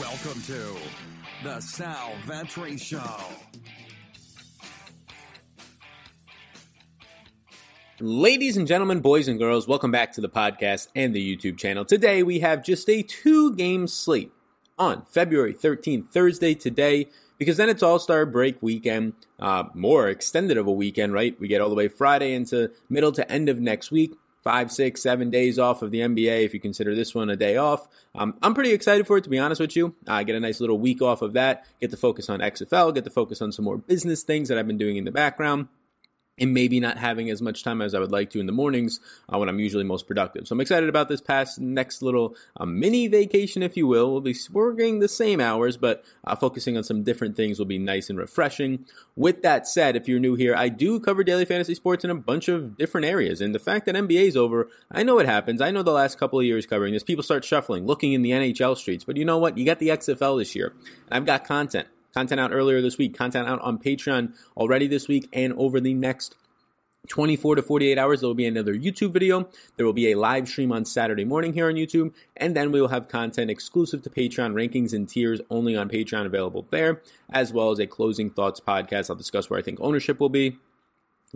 Welcome to the Sal Vetri Show. Ladies and gentlemen, boys and girls, welcome back to the podcast and the YouTube channel. Today we have just a two game slate on February 13th, Thursday, today, because then it's All Star break weekend, uh, more extended of a weekend, right? We get all the way Friday into middle to end of next week five, six, seven days off of the NBA if you consider this one a day off. Um, I'm pretty excited for it, to be honest with you. I uh, get a nice little week off of that, get to focus on XFL, get to focus on some more business things that I've been doing in the background and maybe not having as much time as I would like to in the mornings uh, when I'm usually most productive. So I'm excited about this past next little uh, mini vacation, if you will. We'll be working the same hours, but uh, focusing on some different things will be nice and refreshing. With that said, if you're new here, I do cover daily fantasy sports in a bunch of different areas. And the fact that NBA is over, I know it happens. I know the last couple of years covering this, people start shuffling, looking in the NHL streets. But you know what? You got the XFL this year, and I've got content. Content out earlier this week, content out on Patreon already this week, and over the next 24 to 48 hours, there will be another YouTube video. There will be a live stream on Saturday morning here on YouTube. And then we will have content exclusive to Patreon, rankings and tiers only on Patreon available there, as well as a closing thoughts podcast. I'll discuss where I think ownership will be,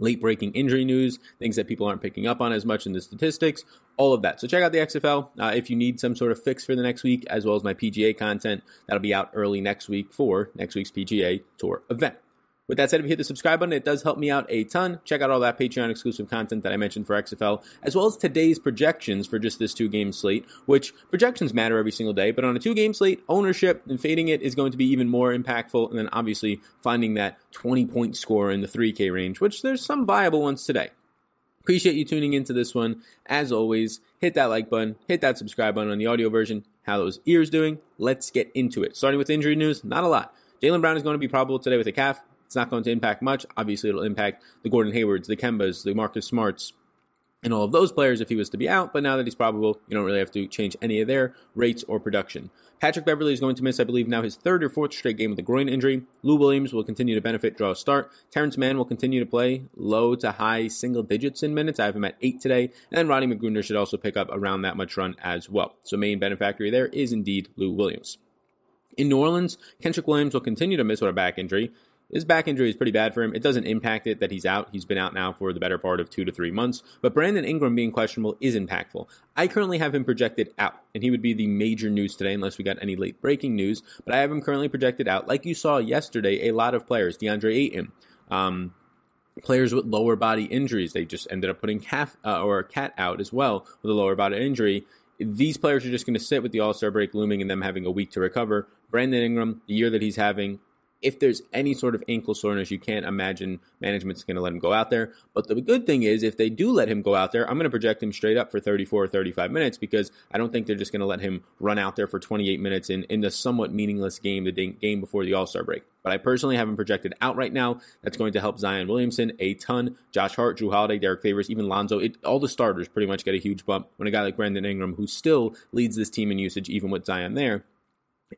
late breaking injury news, things that people aren't picking up on as much in the statistics, all of that. So check out the XFL uh, if you need some sort of fix for the next week, as well as my PGA content that'll be out early next week for next week's PGA Tour event. With that said, if you hit the subscribe button, it does help me out a ton. Check out all that Patreon exclusive content that I mentioned for XFL, as well as today's projections for just this two game slate, which projections matter every single day. But on a two game slate, ownership and fading it is going to be even more impactful. And then obviously finding that 20 point score in the 3K range, which there's some viable ones today. Appreciate you tuning into this one. As always, hit that like button, hit that subscribe button on the audio version. How those ears doing? Let's get into it. Starting with injury news, not a lot. Jaylen Brown is going to be probable today with a calf. It's not going to impact much. Obviously, it'll impact the Gordon Haywards, the Kembas, the Marcus Smarts, and all of those players if he was to be out. But now that he's probable, you don't really have to change any of their rates or production. Patrick Beverley is going to miss, I believe, now his third or fourth straight game with a groin injury. Lou Williams will continue to benefit, draw a start. Terance Mann will continue to play low to high single digits in minutes. I have him at eight today. And Ronnie McGruder should also pick up around that much run as well. So main benefactor there is indeed Lou Williams. In New Orleans, Kenrich Williams will continue to miss with a back injury. His back injury is pretty bad for him. It doesn't impact it that he's out. He's been out now for the better part of two to three months. But Brandon Ingram being questionable is impactful. I currently have him projected out, and he would be the major news today unless we got any late breaking news. But I have him currently projected out. Like you saw yesterday, a lot of players, DeAndre Ayton, um, players with lower body injuries, they just ended up putting calf uh, or cat out as well with a lower body injury. These players are just going to sit with the All Star break looming and them having a week to recover. Brandon Ingram, the year that he's having, if there's any sort of ankle soreness, you can't imagine management's going to let him go out there. But the good thing is, if they do let him go out there, I'm going to project him straight up for 34 or 35 minutes because I don't think they're just going to let him run out there for 28 minutes in, in the somewhat meaningless game, the game before the All Star break. But I personally have him projected out right now. That's going to help Zion Williamson a ton. Josh Hart, Jrue Holiday, Derrick Favors, even Lonzo. It, all the starters pretty much get a huge bump when a guy like Brandon Ingram, who still leads this team in usage, even with Zion there,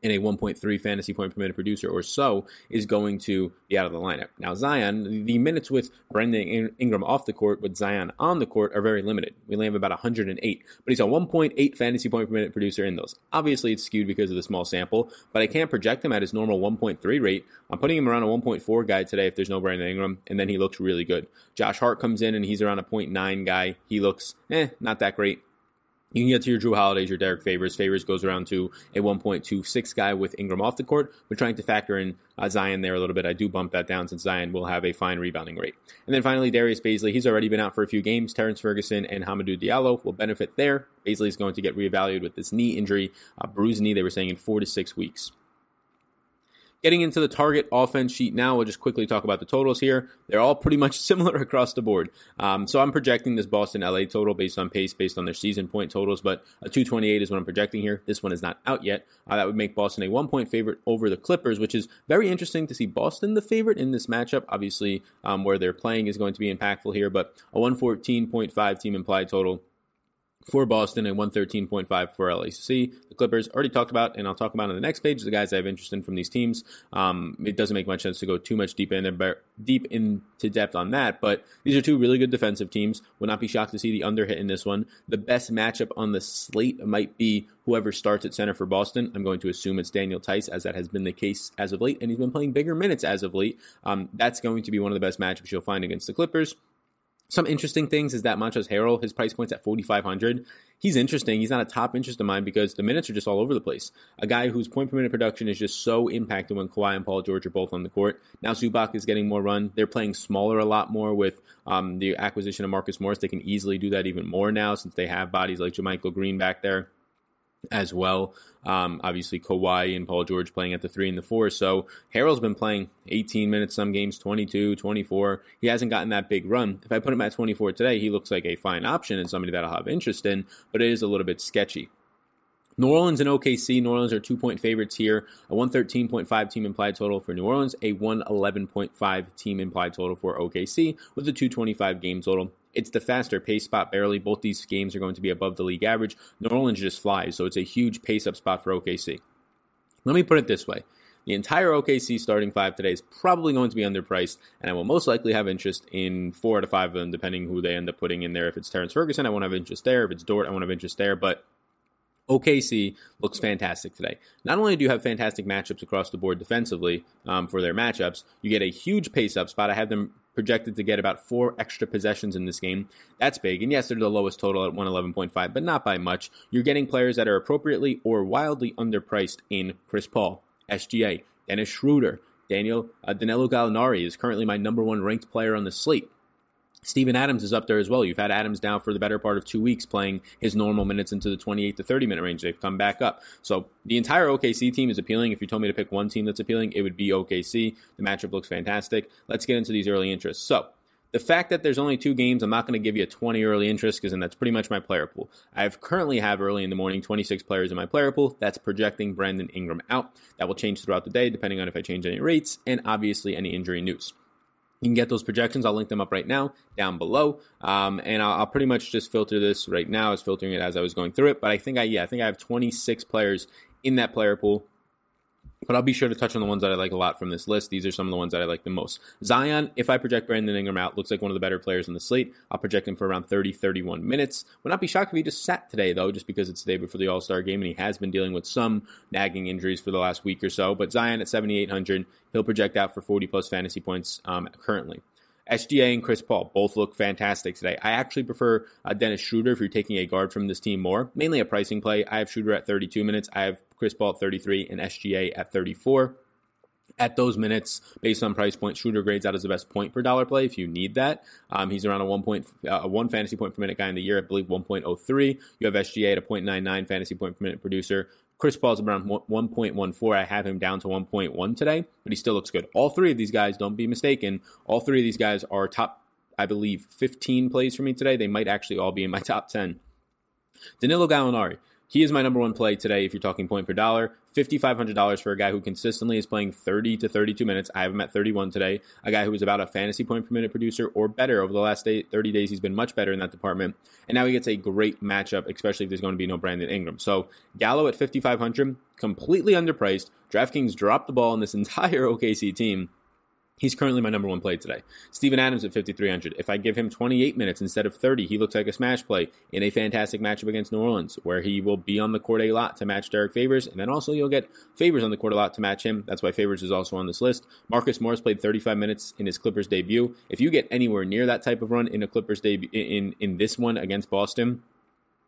and a 1.3 fantasy point per minute producer or so is going to be out of the lineup. Now, Zion, the minutes with Brandon Ingram off the court with Zion on the court are very limited. We only have about 108, but he's a 1.8 fantasy point per minute producer in those. Obviously, it's skewed because of the small sample, but I can't project him at his normal 1.3 rate. I'm putting him around a 1.4 guy today if there's no Brandon Ingram, and then he looks really good. Josh Hart comes in and he's around a 0.9 guy. He looks, eh, not that great. You can get to your Jrue Holidays, your Derrick Favors. Favors goes around to a 1.26 guy with Ingram off the court. We're trying to factor in uh, Zion there a little bit. I do bump that down since Zion will have a fine rebounding rate. And then finally, Darius Bazley. He's already been out for a few games. Terrence Ferguson and Hamidou Diallo will benefit there. Bazley is going to get reevaluated with this knee injury, uh, bruised knee. They were saying in four to six weeks. Getting into the target offense sheet now, we'll just quickly talk about the totals here. They're all pretty much similar across the board. Um, so I'm projecting this Boston LA total based on pace, based on their season point totals, but a 228 is what I'm projecting here. This one is not out yet. Uh, that would make Boston a one point favorite over the Clippers, which is very interesting to see Boston the favorite in this matchup. Obviously, um, where they're playing is going to be impactful here, but a 114.5 team implied total for Boston and 113.5 for LAC. The Clippers already talked about, and I'll talk about on the next page the guys I have interest in from these teams. Um, it doesn't make much sense to go too much deep in there, deep into depth on that, but these are two really good defensive teams. Would not be shocked to see the under hit in this one. The best matchup on the slate might be whoever starts at center for Boston. I'm going to assume it's Daniel Theis, as that has been the case as of late, and he's been playing bigger minutes as of late. Um, that's going to be one of the best matchups you'll find against the Clippers. Some interesting things is that Montrezl Harrell, his price point's at 4,500. He's interesting. He's not a top interest of mine because the minutes are just all over the place. A guy whose point per minute production is just so impacted when Kawhi and Paul George are both on the court. Now Zubac is getting more run. They're playing smaller a lot more with um, the acquisition of Marcus Morris. They can easily do that even more now since they have bodies like JaMychal Green back there as well. Um, obviously, Kawhi and Paul George playing at the three and the four. So Harrell's been playing 18 minutes some games, 22, 24. He hasn't gotten that big run. If I put him at 24 today, he looks like a fine option and somebody that I'll have interest in, but it is a little bit sketchy. New Orleans and OKC. New Orleans are two point favorites here. A 113.5 team implied total for New Orleans, a 111.5 team implied total for OKC, with a 225 game total. It's the faster pace spot barely. Both these games are going to be above the league average. New Orleans just flies, so it's a huge pace up spot for OKC. Let me put it this way. The entire OKC starting five today is probably going to be underpriced, and I will most likely have interest in four out of five of them, depending who they end up putting in there. If it's Terrence Ferguson, I won't have interest there. If it's Dort, I won't have interest there. But OKC looks fantastic today. Not only do you have fantastic matchups across the board defensively um, for their matchups, you get a huge pace up spot. I have them projected to get about four extra possessions in this game. That's big. And yes, they're the lowest total at 111.5, but not by much. You're getting players that are appropriately or wildly underpriced in Chris Paul, SGA, Dennis Schroeder, Daniel uh, Danilo Gallinari is currently my number one ranked player on the slate. Steven Adams is up there as well. You've had Adams down for the better part of two weeks playing his normal minutes into the 28 to 30 minute range. They've come back up. So the entire OKC team is appealing. If you told me to pick one team that's appealing, it would be OKC. The matchup looks fantastic. Let's get into these early interests. So the fact that there's only two games, I'm not going to give you a 20 early interest because then that's pretty much my player pool. I currently have early in the morning 26 players in my player pool. That's projecting Brandon Ingram out. That will change throughout the day depending on if I change any rates and obviously any injury news. You can get those projections. I'll link them up right now down below. Um, and I'll, I'll, pretty much just filter this right now. I was filtering it as I was going through it. But I think I, yeah, I think I have 26 players in that player pool. But I'll be sure to touch on the ones that I like a lot from this list. These are some of the ones that I like the most. Zion, if I project Brandon Ingram out, looks like one of the better players in the slate. I'll project him for around 30, 31 minutes. Would not be shocked if he just sat today, though, just because it's the day before the All Star game and he has been dealing with some nagging injuries for the last week or so. But Zion at 7,800, he'll project out for 40 plus fantasy points um, currently. SGA and Chris Paul both look fantastic today. I actually prefer uh, Dennis Schroeder if you're taking a guard from this team more. Mainly a pricing play. I have Schroeder at 32 minutes. I have Chris Paul at 33 and SGA at 34. At those minutes, based on price point, Schroeder grades out as the best point per dollar play if you need that. Um, he's around a one point, uh, one fantasy point per minute guy in the year, I believe 1.03. You have SGA at a 0.99 fantasy point per minute producer. Chris Paul's around 1.14. I have him down to 1.1 today, but he still looks good. All three of these guys, don't be mistaken, all three of these guys are top, I believe, 15 plays for me today. They might actually all be in my top 10. Danilo Gallinari. He is my number one play today if you're talking point per dollar. $5,500 for a guy who consistently is playing 30 to 32 minutes. I have him at 31 today. A guy who is about a fantasy point per minute producer or better over the last day, 30 days. He's been much better in that department. And now he gets a great matchup, especially if there's going to be no Brandon Ingram. So Gallo at 5,500, completely underpriced. DraftKings dropped the ball on this entire OKC team. He's currently my number one play today. Steven Adams at 5,300. If I give him 28 minutes instead of 30, he looks like a smash play in a fantastic matchup against New Orleans, where he will be on the court a lot to match Derrick Favors, and then also you'll get Favors on the court a lot to match him. That's why Favors is also on this list. Marcus Morris played 35 minutes in his Clippers debut. If you get anywhere near that type of run in a Clippers debut in in this one against Boston,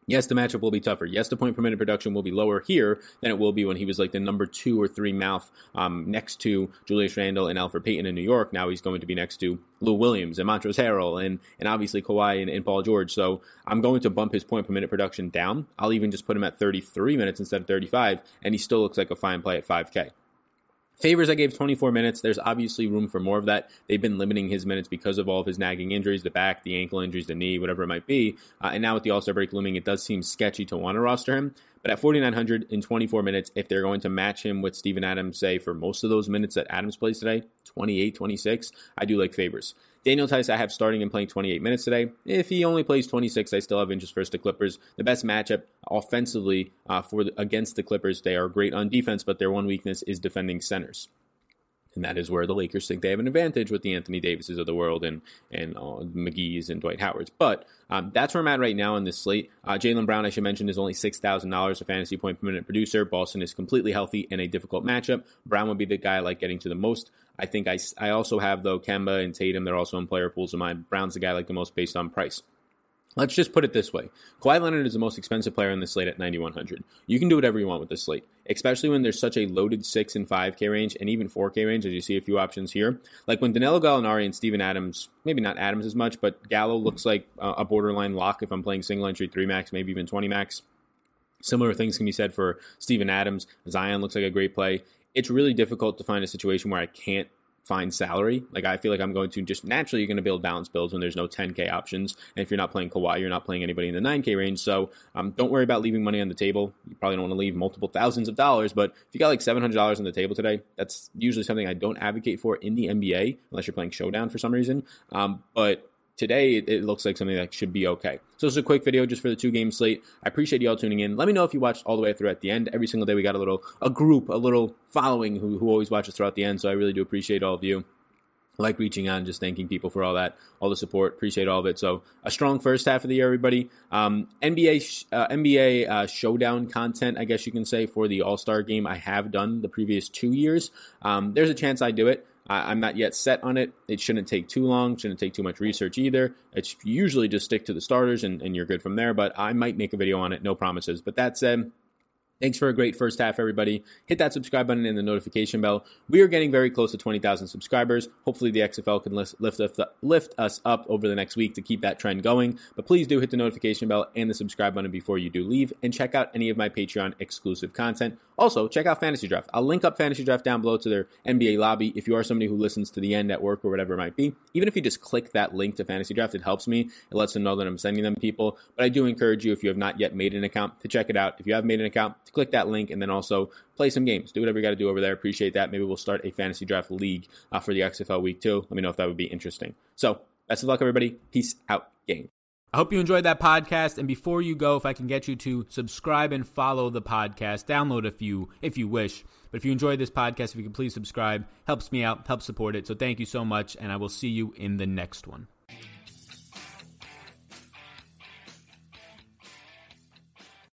Yes, the matchup will be tougher. Yes, the point per minute production will be lower here than it will be when he was like the number two or three mouth um, next to Julius Randle and Elfrid Payton in New York. Now he's going to be next to Lou Williams and Montrezl Harrell and, and obviously Kawhi and, and Paul George. So I'm going to bump his point per minute production down. I'll even just put him at 33 minutes instead of 35, and he still looks like a fine play at 5K. Favors, I gave 24 minutes. There's obviously room for more of that. They've been limiting his minutes because of all of his nagging injuries the back, the ankle injuries, the knee, whatever it might be. Uh, and now with the All Star break looming, it does seem sketchy to want to roster him. But at 4,900 in 24 minutes, if they're going to match him with Steven Adams, say for most of those minutes that Adams plays today, 28, 26, I do like Favors. Daniel Theis, I have starting and playing 28 minutes today. If he only plays 26, I still have interest versus the Clippers. The best matchup offensively uh, for the, against the Clippers. They are great on defense, but their one weakness is defending centers and that is where the Lakers think they have an advantage with the Anthony Davises of the world and and uh, McGee's and Dwight Howards. But um, that's where I'm at right now in this slate. Uh, Jaylen Brown, I should mention, is only six thousand dollars a fantasy point per minute producer. Boston is completely healthy in a difficult matchup. Brown would be the guy I like getting to the most. I think I, I also have though Kemba and Tatum. They're also in player pools of mine. Brown's the guy I like the most based on price. Let's just put it this way. Kawhi Leonard is the most expensive player on the slate at 9100. You can do whatever you want with this slate, especially when there's such a loaded 6 and 5k range and even 4k range as you see a few options here. Like when Danilo Gallinari and Steven Adams, maybe not Adams as much, but Gallo looks like a borderline lock if I'm playing single entry 3 max, maybe even 20 max. Similar things can be said for Steven Adams. Zion looks like a great play. It's really difficult to find a situation where I can't find salary. Like I feel like I'm going to just naturally you're going to build balance builds when there's no 10k options, and if you're not playing Kawhi, you're not playing anybody in the 9k range. So um, don't worry about leaving money on the table. You probably don't want to leave multiple thousands of dollars, but if you got like $700 on the table today, that's usually something I don't advocate for in the NBA unless you're playing Showdown for some reason. Um, but today it, looks like something that should be okay. So this is a quick video just for the two game slate. I appreciate you all tuning in. Let me know if you watched all the way through at the end. Every single day we got a little a group, a little following who, who always watches throughout the end. So I really do appreciate all of you like reaching out and just thanking people for all that, all the support. Appreciate all of it. So a strong first half of the year, everybody. Um, NBA uh, NBA uh, showdown content, I guess you can say, for the All Star game. I have done the previous two years. Um, there's a chance I do it. I, am not yet set on it. It shouldn't take too long. Shouldn't take too much research either. It's usually just stick to the starters and, and you're good from there. But I might make a video on it. No promises. But that said. Thanks for a great first half, everybody. Hit that subscribe button and the notification bell. We are getting very close to 20,000 subscribers. Hopefully, the XFL can lift, lift, lift, us up over the next week to keep that trend going. But please do hit the notification bell and the subscribe button before you do leave. And check out any of my Patreon exclusive content. Also, check out Fantasy Draft. I'll link up Fantasy Draft down below to their NBA lobby. If you are somebody who listens to the end at work or whatever it might be, even if you just click that link to Fantasy Draft, it helps me. It lets them know that I'm sending them people. But I do encourage you, if you have not yet made an account, to check it out. If you have made an account, to click that link and then also play some games. Do whatever you got to do over there. Appreciate that. Maybe we'll start a Fantasy Draft league uh, for the XFL week too. Let me know if that would be interesting. So, best of luck, everybody. Peace out, game. I hope you enjoyed that podcast. And before you go, if I can get you to subscribe and follow the podcast, download a few if you wish. But if you enjoyed this podcast, if you could please subscribe, helps me out, helps support it. So thank you so much, and I will see you in the next one.